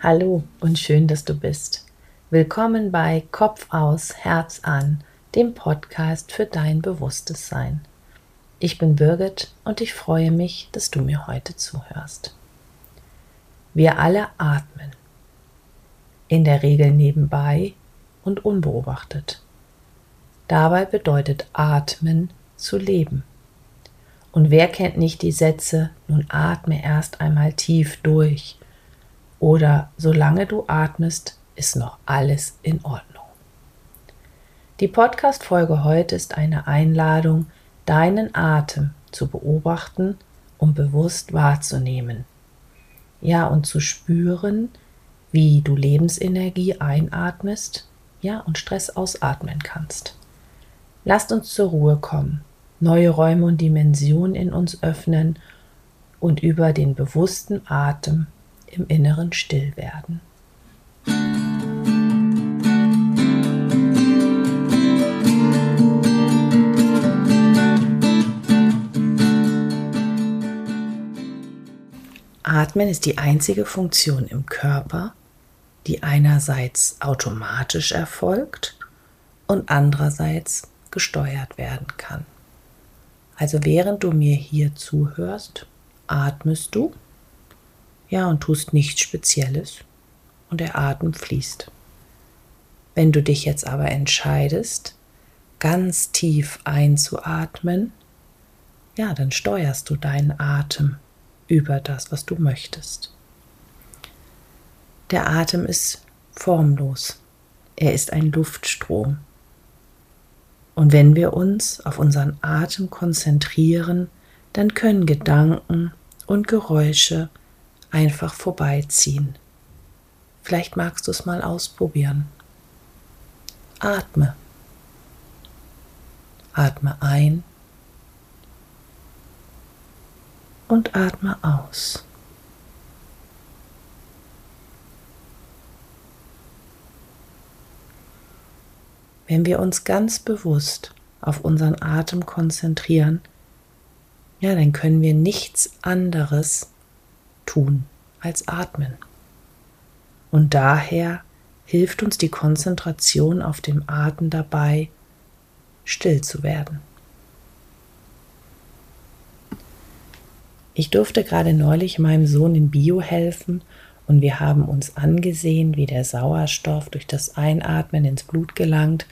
Hallo und schön, dass du bist. Willkommen bei Kopf aus, Herz an, dem Podcast für dein bewusstes Sein. Ich bin Birgit und ich freue mich, dass du mir heute zuhörst. Wir alle atmen. In der Regel nebenbei und unbeobachtet. Dabei bedeutet Atmen zu leben. Und wer kennt nicht die Sätze, nun atme erst einmal tief durch oder solange du atmest, ist noch alles in Ordnung. Die Podcast-Folge heute ist eine Einladung, deinen Atem zu beobachten und bewusst wahrzunehmen. Ja, und zu spüren, wie du Lebensenergie einatmest, ja, und Stress ausatmen kannst. Lasst uns zur Ruhe kommen, neue Räume und Dimensionen in uns öffnen und über den bewussten Atem im Inneren still werden. Atmen ist die einzige Funktion im Körper, die einerseits automatisch erfolgt und andererseits gesteuert werden kann. Also während du mir hier zuhörst, atmest du ja, und tust nichts Spezielles und der Atem fließt. Wenn du dich jetzt aber entscheidest, ganz tief einzuatmen, ja, dann steuerst du deinen Atem über das, was du möchtest. Der Atem ist formlos. Er ist ein Luftstrom. Und wenn wir uns auf unseren Atem konzentrieren, dann können Gedanken und Geräusche einfach vorbeiziehen. Vielleicht magst du es mal ausprobieren. Atme. Atme ein und atme aus. Wenn wir uns ganz bewusst auf unseren Atem konzentrieren, ja, dann können wir nichts anderes tun als atmen. Und daher hilft uns die Konzentration auf dem Atem dabei, still zu werden. Ich durfte gerade neulich meinem Sohn in Bio helfen und wir haben uns angesehen, wie der Sauerstoff durch das Einatmen ins Blut gelangt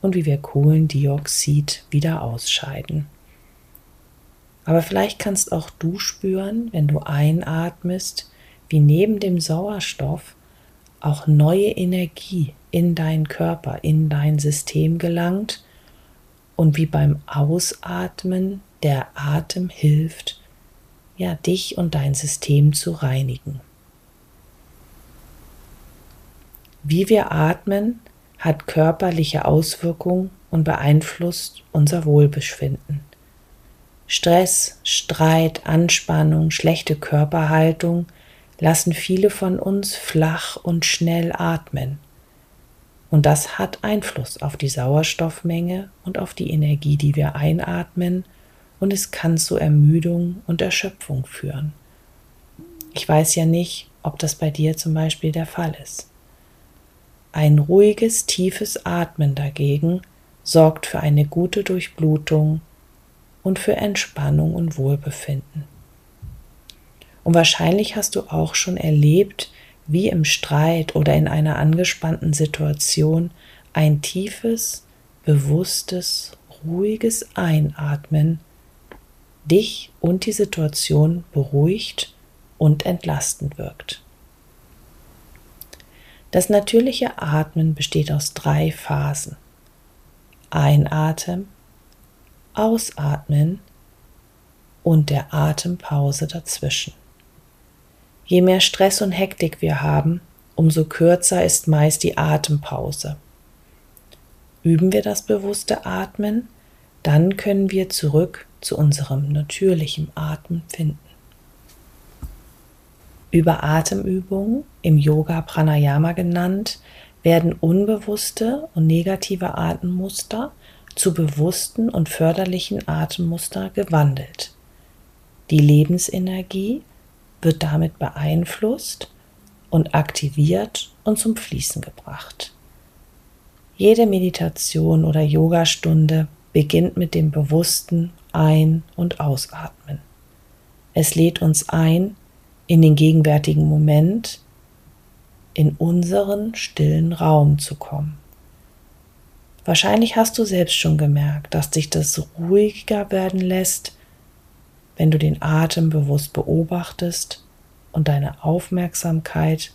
und wie wir Kohlendioxid wieder ausscheiden. Aber vielleicht kannst auch du spüren, wenn du einatmest, wie neben dem Sauerstoff auch neue Energie in deinen Körper, in dein System gelangt und wie beim Ausatmen der Atem hilft, ja, dich und dein System zu reinigen. Wie wir atmen, hat körperliche Auswirkungen und beeinflusst unser Wohlbefinden. Stress, Streit, Anspannung, schlechte Körperhaltung lassen viele von uns flach und schnell atmen. Und das hat Einfluss auf die Sauerstoffmenge und auf die Energie, die wir einatmen, und es kann zu Ermüdung und Erschöpfung führen. Ich weiß ja nicht, ob das bei dir zum Beispiel der Fall ist. Ein ruhiges, tiefes Atmen dagegen sorgt für eine gute Durchblutung und für Entspannung und Wohlbefinden. Und wahrscheinlich hast du auch schon erlebt, wie im Streit oder in einer angespannten Situation ein tiefes, bewusstes, ruhiges Einatmen dich und die Situation beruhigt und entlastend wirkt. Das natürliche Atmen besteht aus drei Phasen. Einatmen, Ausatmen und der Atempause dazwischen. Je mehr Stress und Hektik wir haben, umso kürzer ist meist die Atempause. Üben wir das bewusste Atmen, dann können wir zurück zu unserem natürlichen Atmen finden. Über Atemübungen, im Yoga Pranayama genannt, werden unbewusste und negative Atemmuster zu bewussten und förderlichen Atemmuster gewandelt. Die Lebensenergie wird damit beeinflusst und aktiviert und zum Fließen gebracht. Jede Meditation oder Yogastunde beginnt mit dem bewussten Ein- und Ausatmen. Es lädt uns ein, in den gegenwärtigen Moment, in unseren stillen Raum zu kommen. Wahrscheinlich hast du selbst schon gemerkt, dass dich das ruhiger werden lässt, wenn du den Atem bewusst beobachtest und deine Aufmerksamkeit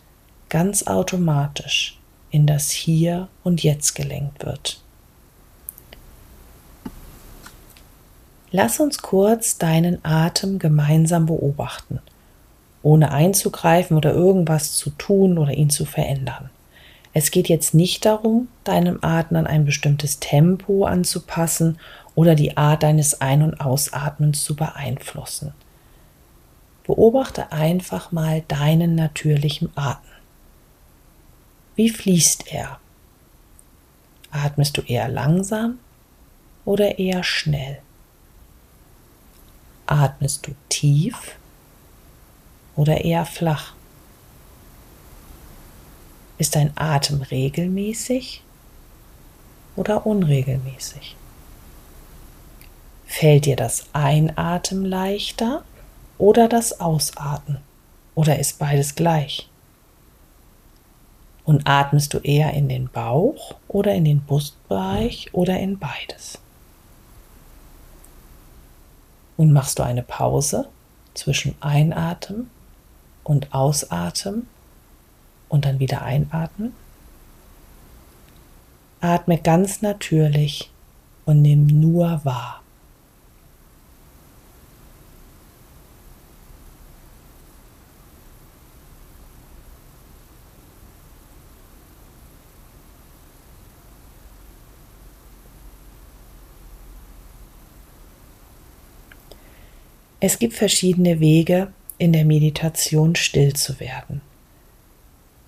ganz automatisch in das Hier und Jetzt gelenkt wird. Lass uns kurz deinen Atem gemeinsam beobachten, ohne einzugreifen oder irgendwas zu tun oder ihn zu verändern. Es geht jetzt nicht darum, deinem Atem an ein bestimmtes Tempo anzupassen oder die Art deines Ein- und Ausatmens zu beeinflussen. Beobachte einfach mal deinen natürlichen Atem. Wie fließt er? Atmest du eher langsam oder eher schnell? Atmest du tief oder eher flach? Ist dein Atem regelmäßig oder unregelmäßig? Fällt dir das Einatmen leichter oder das Ausatmen? Oder ist beides gleich? Und atmest du eher in den Bauch oder in den Brustbereich oder in beides? Und machst du eine Pause zwischen Einatmen und Ausatmen und dann wieder einatmen. Atme ganz natürlich und nimm nur wahr. Es gibt verschiedene Wege, in der Meditation still zu werden.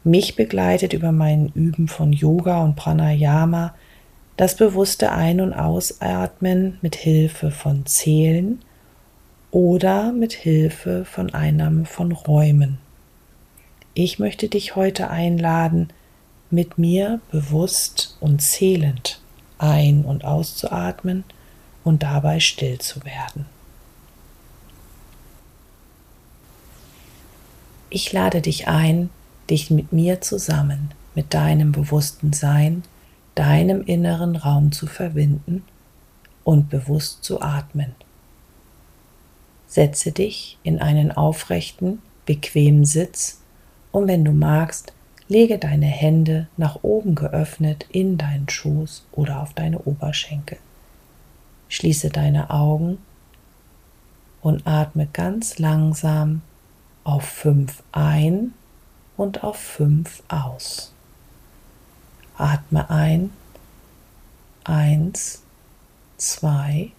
Mich begleitet über mein Üben von Yoga und Pranayama das bewusste Ein- und Ausatmen mit Hilfe von Zählen oder mit Hilfe von Einnahme von Räumen. Ich möchte dich heute einladen, mit mir bewusst und zählend ein- und auszuatmen und dabei still zu werden. Ich lade dich ein, dich mit mir zusammen, mit deinem bewussten Sein, deinem inneren Raum zu verbinden und bewusst zu atmen. Setze dich in einen aufrechten, bequemen Sitz und wenn du magst, lege deine Hände nach oben geöffnet in deinen Schoß oder auf deine Oberschenkel. Schließe deine Augen und atme ganz langsam auf fünf ein und auf fünf aus. Atme ein. Eins, zwei,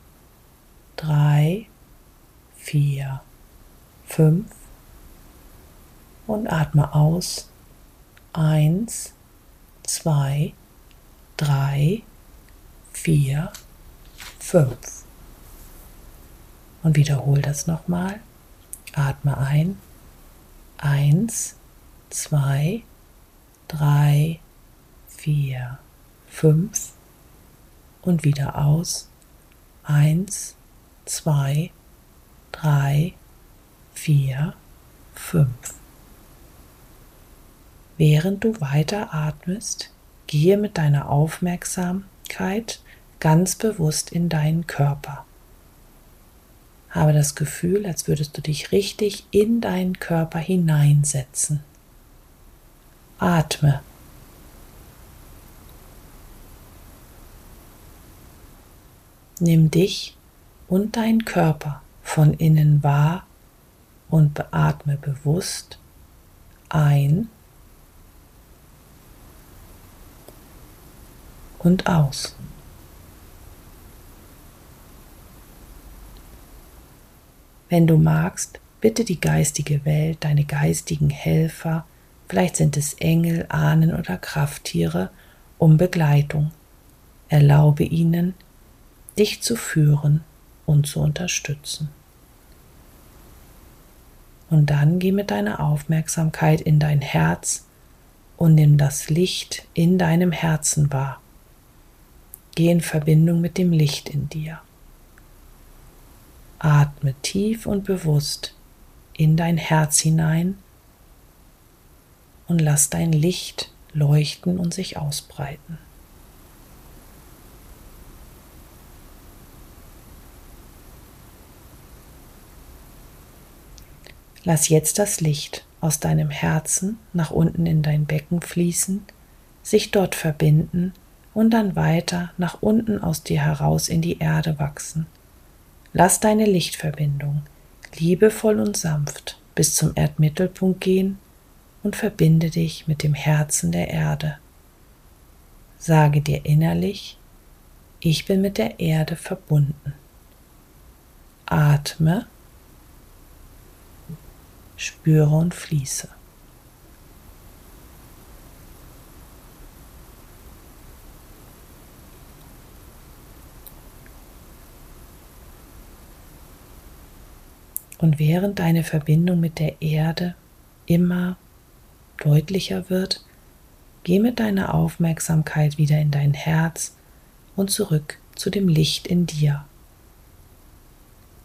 drei, vier, fünf und atme aus. Eins, zwei, drei, vier, fünf. Und wiederhole das nochmal. Atme ein. Eins, zwei, drei, vier, fünf und wieder aus. Eins, zwei, drei, vier, fünf. Während du weiter atmest, gehe mit deiner Aufmerksamkeit ganz bewusst in deinen Körper. Habe das Gefühl, als würdest du dich richtig in deinen Körper hineinsetzen. Atme. Nimm dich und deinen Körper von innen wahr und beatme bewusst ein und aus. Wenn du magst, bitte die geistige Welt, deine geistigen Helfer, vielleicht sind es Engel, Ahnen oder Krafttiere, um Begleitung. Erlaube ihnen, dich zu führen und zu unterstützen. Und dann geh mit deiner Aufmerksamkeit in dein Herz und nimm das Licht in deinem Herzen wahr. Geh in Verbindung mit dem Licht in dir. Atme tief und bewusst in dein Herz hinein und lass dein Licht leuchten und sich ausbreiten. Lass jetzt das Licht aus deinem Herzen nach unten in dein Becken fließen, sich dort verbinden und dann weiter nach unten aus dir heraus in die Erde wachsen. Lass deine Lichtverbindung liebevoll und sanft bis zum Erdmittelpunkt gehen und verbinde dich mit dem Herzen der Erde. Sage dir innerlich, ich bin mit der Erde verbunden. Atme spüre und fließe. Und während deine Verbindung mit der Erde immer deutlicher wird, geh mit deiner Aufmerksamkeit wieder in dein Herz und zurück zu dem Licht in dir.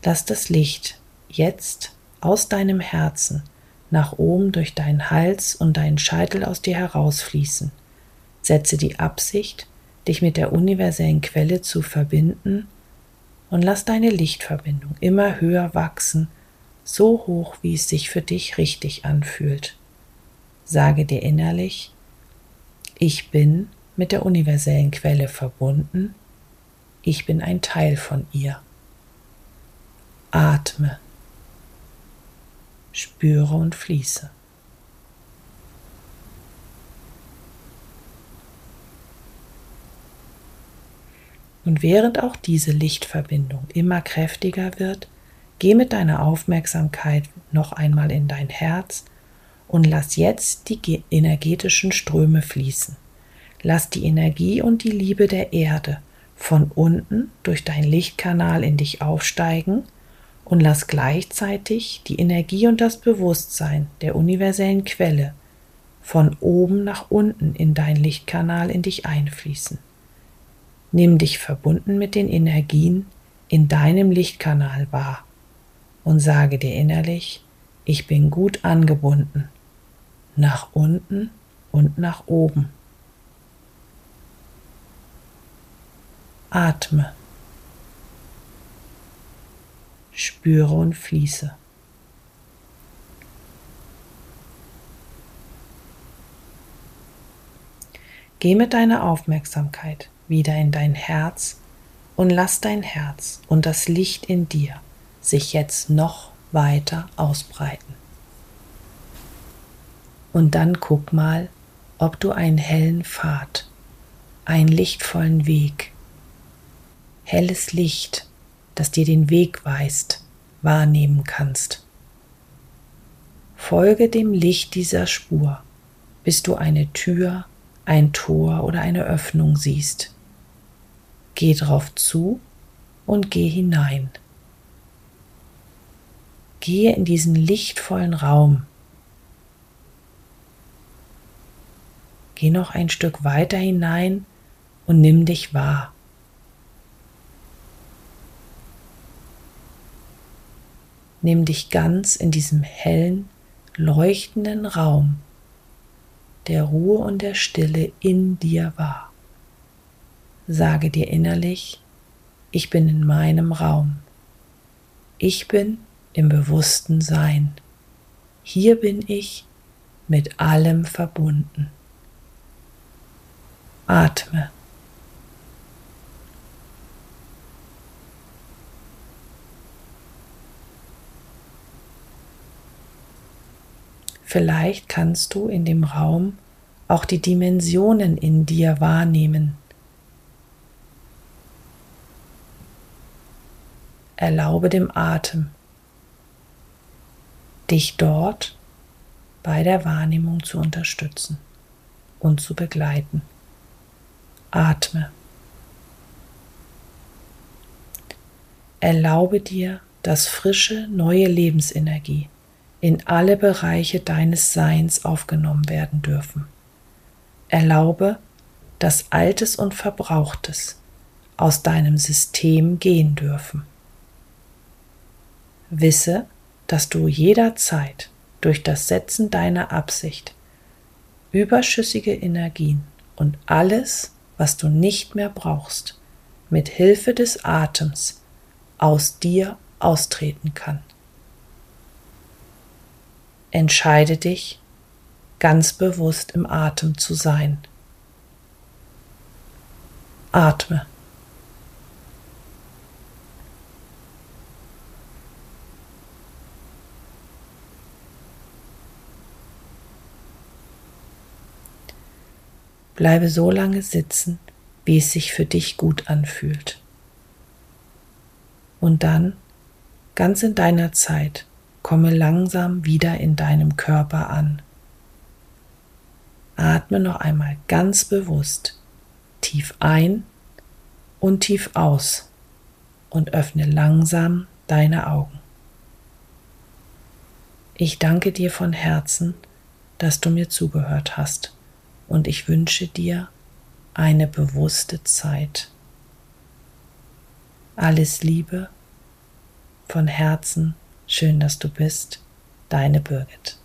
Lass das Licht jetzt aus deinem Herzen nach oben durch deinen Hals und deinen Scheitel aus dir herausfließen. Setze die Absicht, dich mit der universellen Quelle zu verbinden und lass deine Lichtverbindung immer höher wachsen, so hoch, wie es sich für dich richtig anfühlt. Sage dir innerlich, ich bin mit der universellen Quelle verbunden, ich bin ein Teil von ihr. Atme spüre und fließe. Und während auch diese Lichtverbindung immer kräftiger wird, geh mit deiner Aufmerksamkeit noch einmal in dein Herz und lass jetzt die energetischen Ströme fließen. Lass die Energie und die Liebe der Erde von unten durch deinen Lichtkanal in dich aufsteigen und lass gleichzeitig die Energie und das Bewusstsein der universellen Quelle von oben nach unten in dein Lichtkanal in dich einfließen. Nimm dich verbunden mit den Energien in deinem Lichtkanal wahr und sage dir innerlich, ich bin gut angebunden, nach unten und nach oben. Atme spüre und fließe. Geh mit deiner Aufmerksamkeit wieder in dein Herz und lass dein Herz und das Licht in dir sich jetzt noch weiter ausbreiten. Und dann guck mal, ob du einen hellen Pfad, einen lichtvollen Weg, helles Licht das dir den Weg weist, wahrnehmen kannst. Folge dem Licht dieser Spur, bis du eine Tür, ein Tor oder eine Öffnung siehst. Geh drauf zu und geh hinein. Gehe in diesen lichtvollen Raum. Geh noch ein Stück weiter hinein und nimm dich wahr. Nimm dich ganz in diesem hellen, leuchtenden Raum der Ruhe und der Stille in dir wahr. Sage dir innerlich, ich bin in meinem Raum. Ich bin im bewussten Sein. Hier bin ich mit allem verbunden. Atme. Vielleicht kannst du in dem Raum auch die Dimensionen in dir wahrnehmen. Erlaube dem Atem, dich dort bei der Wahrnehmung zu unterstützen und zu begleiten. Atme. Erlaube dir, dass frische, neue Lebensenergie in alle Bereiche deines Seins aufgenommen werden dürfen. Erlaube, dass Altes und Verbrauchtes aus deinem System gehen dürfen. Wisse, dass du jederzeit durch das Setzen deiner Absicht überschüssige Energien und alles, was du nicht mehr brauchst, mit Hilfe des Atems aus dir austreten kann. Entscheide dich, ganz bewusst im Atem zu sein. Atme. Bleibe so lange sitzen, wie es sich für dich gut anfühlt. Und dann, ganz in deiner Zeit, komme langsam wieder in deinem Körper an. Atme noch einmal ganz bewusst tief ein und tief aus und öffne langsam deine Augen. Ich danke dir von Herzen, dass du mir zugehört hast und ich wünsche dir eine bewusste Zeit. Alles Liebe von Herzen, schön, dass du bist, deine Birgit.